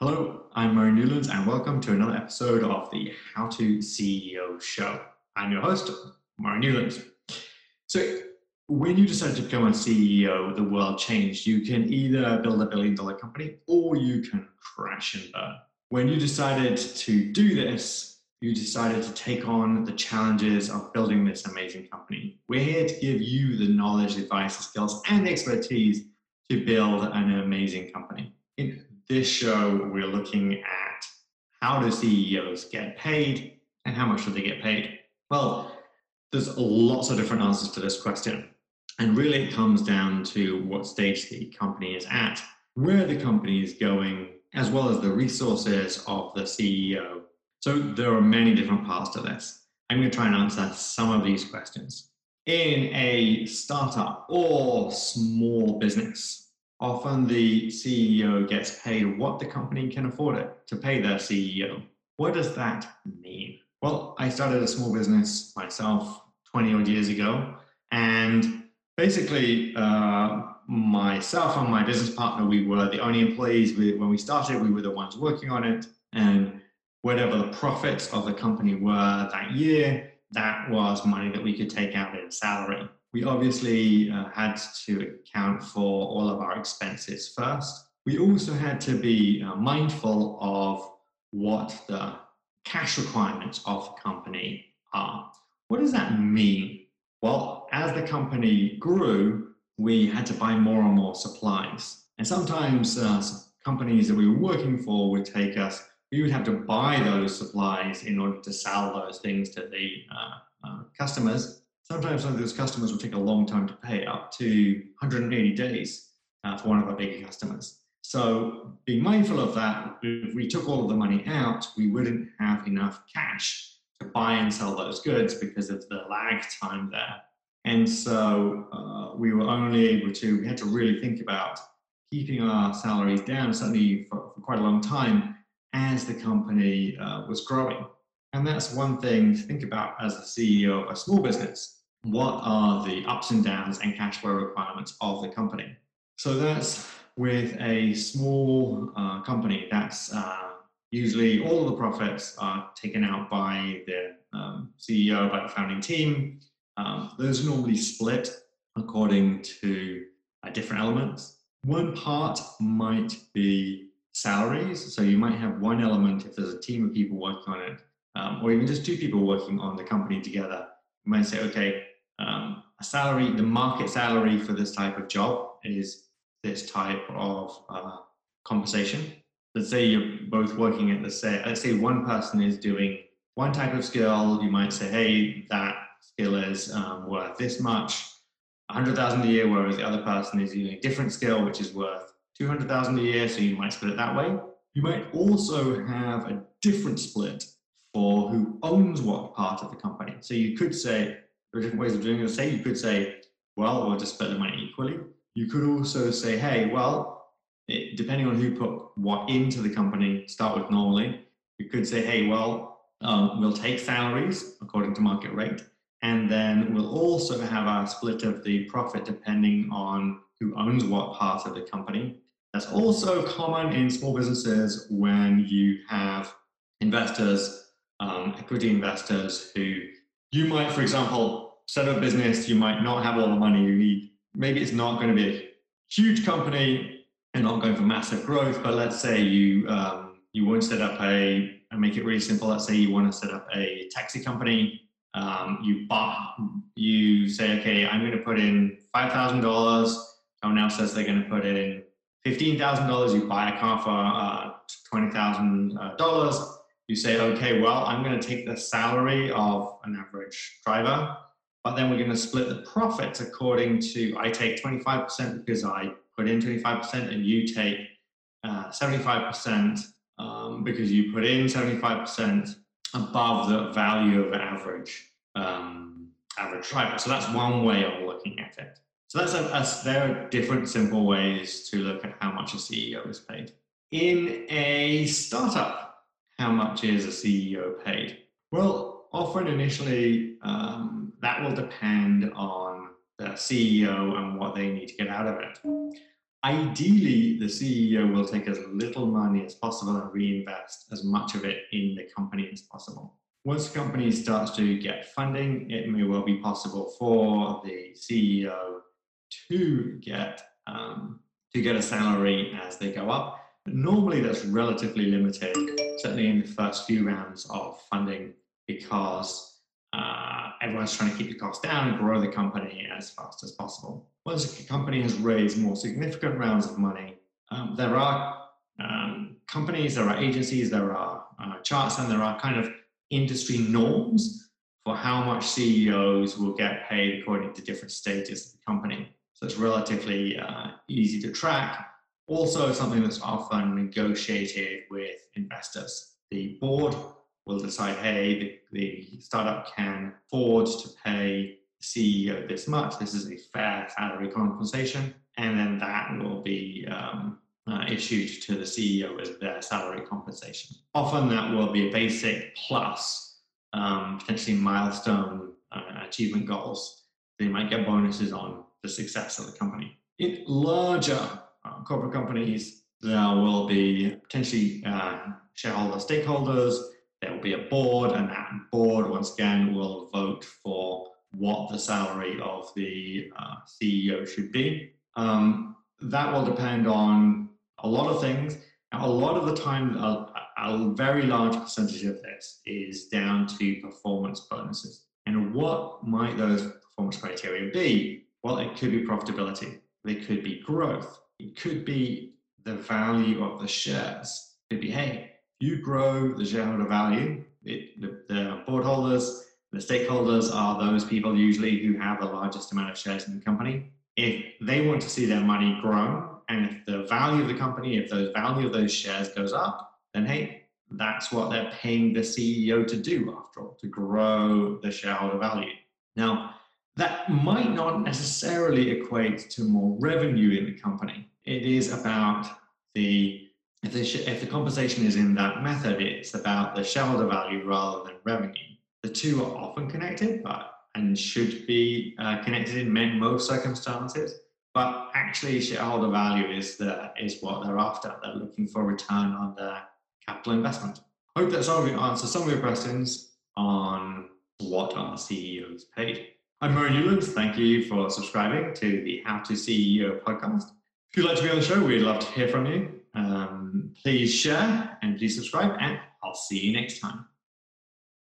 Hello, I'm Murray Newlands, and welcome to another episode of the How to CEO Show. I'm your host, Murray Newlands. So, when you decided to become a CEO, the world changed. You can either build a billion dollar company or you can crash and burn. When you decided to do this, you decided to take on the challenges of building this amazing company. We're here to give you the knowledge, advice, skills, and expertise to build an amazing company. In this show, we're looking at how do CEOs get paid and how much do they get paid? Well, there's lots of different answers to this question. And really, it comes down to what stage the company is at, where the company is going, as well as the resources of the CEO. So, there are many different parts to this. I'm going to try and answer some of these questions. In a startup or small business, often the CEO gets paid what the company can afford it to pay their CEO. What does that mean? Well, I started a small business myself 20 odd years ago, and basically, uh, myself and my business partner, we were the only employees. We, when we started, we were the ones working on it, and whatever the profits of the company were that year, that was money that we could take out in salary we obviously uh, had to account for all of our expenses first. We also had to be uh, mindful of what the cash requirements of the company are. What does that mean? Well, as the company grew, we had to buy more and more supplies. And sometimes uh, companies that we were working for would take us, we would have to buy those supplies in order to sell those things to the uh, uh, customers sometimes some of those customers will take a long time to pay, up to 180 days uh, for one of our bigger customers. So being mindful of that, if we took all of the money out, we wouldn't have enough cash to buy and sell those goods because of the lag time there. And so uh, we were only able to, we had to really think about keeping our salaries down, certainly for, for quite a long time, as the company uh, was growing. And that's one thing to think about as the CEO of a small business. What are the ups and downs and cash flow requirements of the company? So that's with a small uh, company. That's uh, usually all of the profits are taken out by the um, CEO, by the founding team. Um, those are normally split according to uh, different elements. One part might be salaries. So you might have one element if there's a team of people working on it um, or even just two people working on the company together, you might say, okay, um, a salary, the market salary for this type of job is this type of uh, compensation. Let's say you're both working at the same, let's say one person is doing one type of skill, you might say, hey, that skill is um, worth this much, 100,000 a year, whereas the other person is using a different skill, which is worth 200,000 a year, so you might split it that way. You might also have a different split who owns what part of the company. So you could say, there are different ways of doing it. Say you could say, well, we'll just split the money equally. You could also say, hey, well, it, depending on who put what into the company, start with normally. You could say, hey, well, um, we'll take salaries according to market rate, and then we'll also have a split of the profit depending on who owns what part of the company. That's also common in small businesses when you have investors um, equity investors who you might, for example, set up a business, you might not have all the money you need. Maybe it's not going to be a huge company and not going for massive growth, but let's say you um, you want to set up a and make it really simple. Let's say you want to set up a taxi company. Um, you buy, you say, okay, I'm going to put in five thousand dollars. Someone else says they're going to put in fifteen thousand dollars. You buy a car for uh, twenty thousand dollars you say, okay, well, I'm going to take the salary of an average driver, but then we're going to split the profits according to I take 25% because I put in 25% and you take uh, 75% um, because you put in 75% above the value of average um, average driver. So that's one way of looking at it. So that's a, a, there are different simple ways to look at how much a CEO is paid. In a startup, how much is a CEO paid? Well, often initially, um, that will depend on the CEO and what they need to get out of it. Ideally, the CEO will take as little money as possible and reinvest as much of it in the company as possible. Once the company starts to get funding, it may well be possible for the CEO to get um, to get a salary as they go up. Normally, that's relatively limited, certainly in the first few rounds of funding, because uh, everyone's trying to keep the costs down and grow the company as fast as possible. Once a company has raised more significant rounds of money, um, there are um, companies, there are agencies, there are uh, charts, and there are kind of industry norms for how much CEOs will get paid according to different stages of the company. So it's relatively uh, easy to track. Also, something that's often negotiated with investors. The board will decide, hey, the, the startup can afford to pay the CEO this much. This is a fair salary compensation. And then that will be um, uh, issued to the CEO as their salary compensation. Often that will be a basic plus um, potentially milestone uh, achievement goals. They might get bonuses on the success of the company. In larger corporate companies, there will be potentially uh, shareholder stakeholders. There will be a board, and that board, once again, will vote for what the salary of the uh, CEO should be. Um, that will depend on a lot of things. Now, a lot of the time, a, a very large percentage of this is down to performance bonuses. And what might those performance criteria be? Well, it could be profitability, it could be growth, it could be the value of the shares. It could be, hey, you grow the shareholder value, it, the, the board holders, the stakeholders are those people usually who have the largest amount of shares in the company. If they want to see their money grow, and if the value of the company, if the value of those shares goes up, then hey, that's what they're paying the CEO to do after all, to grow the shareholder value. Now, that might not necessarily equate to more revenue in the company. It is about the if the, if the compensation is in that method, it's about the shareholder value rather than revenue. The two are often connected, but and should be uh, connected in most circumstances. But actually, shareholder value is the is what they're after. They're looking for return on their capital investment. I hope that some of you answer some of your questions on what are CEOs paid. I'm Murray Newlands. Thank you for subscribing to the How to CEO podcast. If you'd like to be on the show, we'd love to hear from you. Um, please share and please subscribe, and I'll see you next time.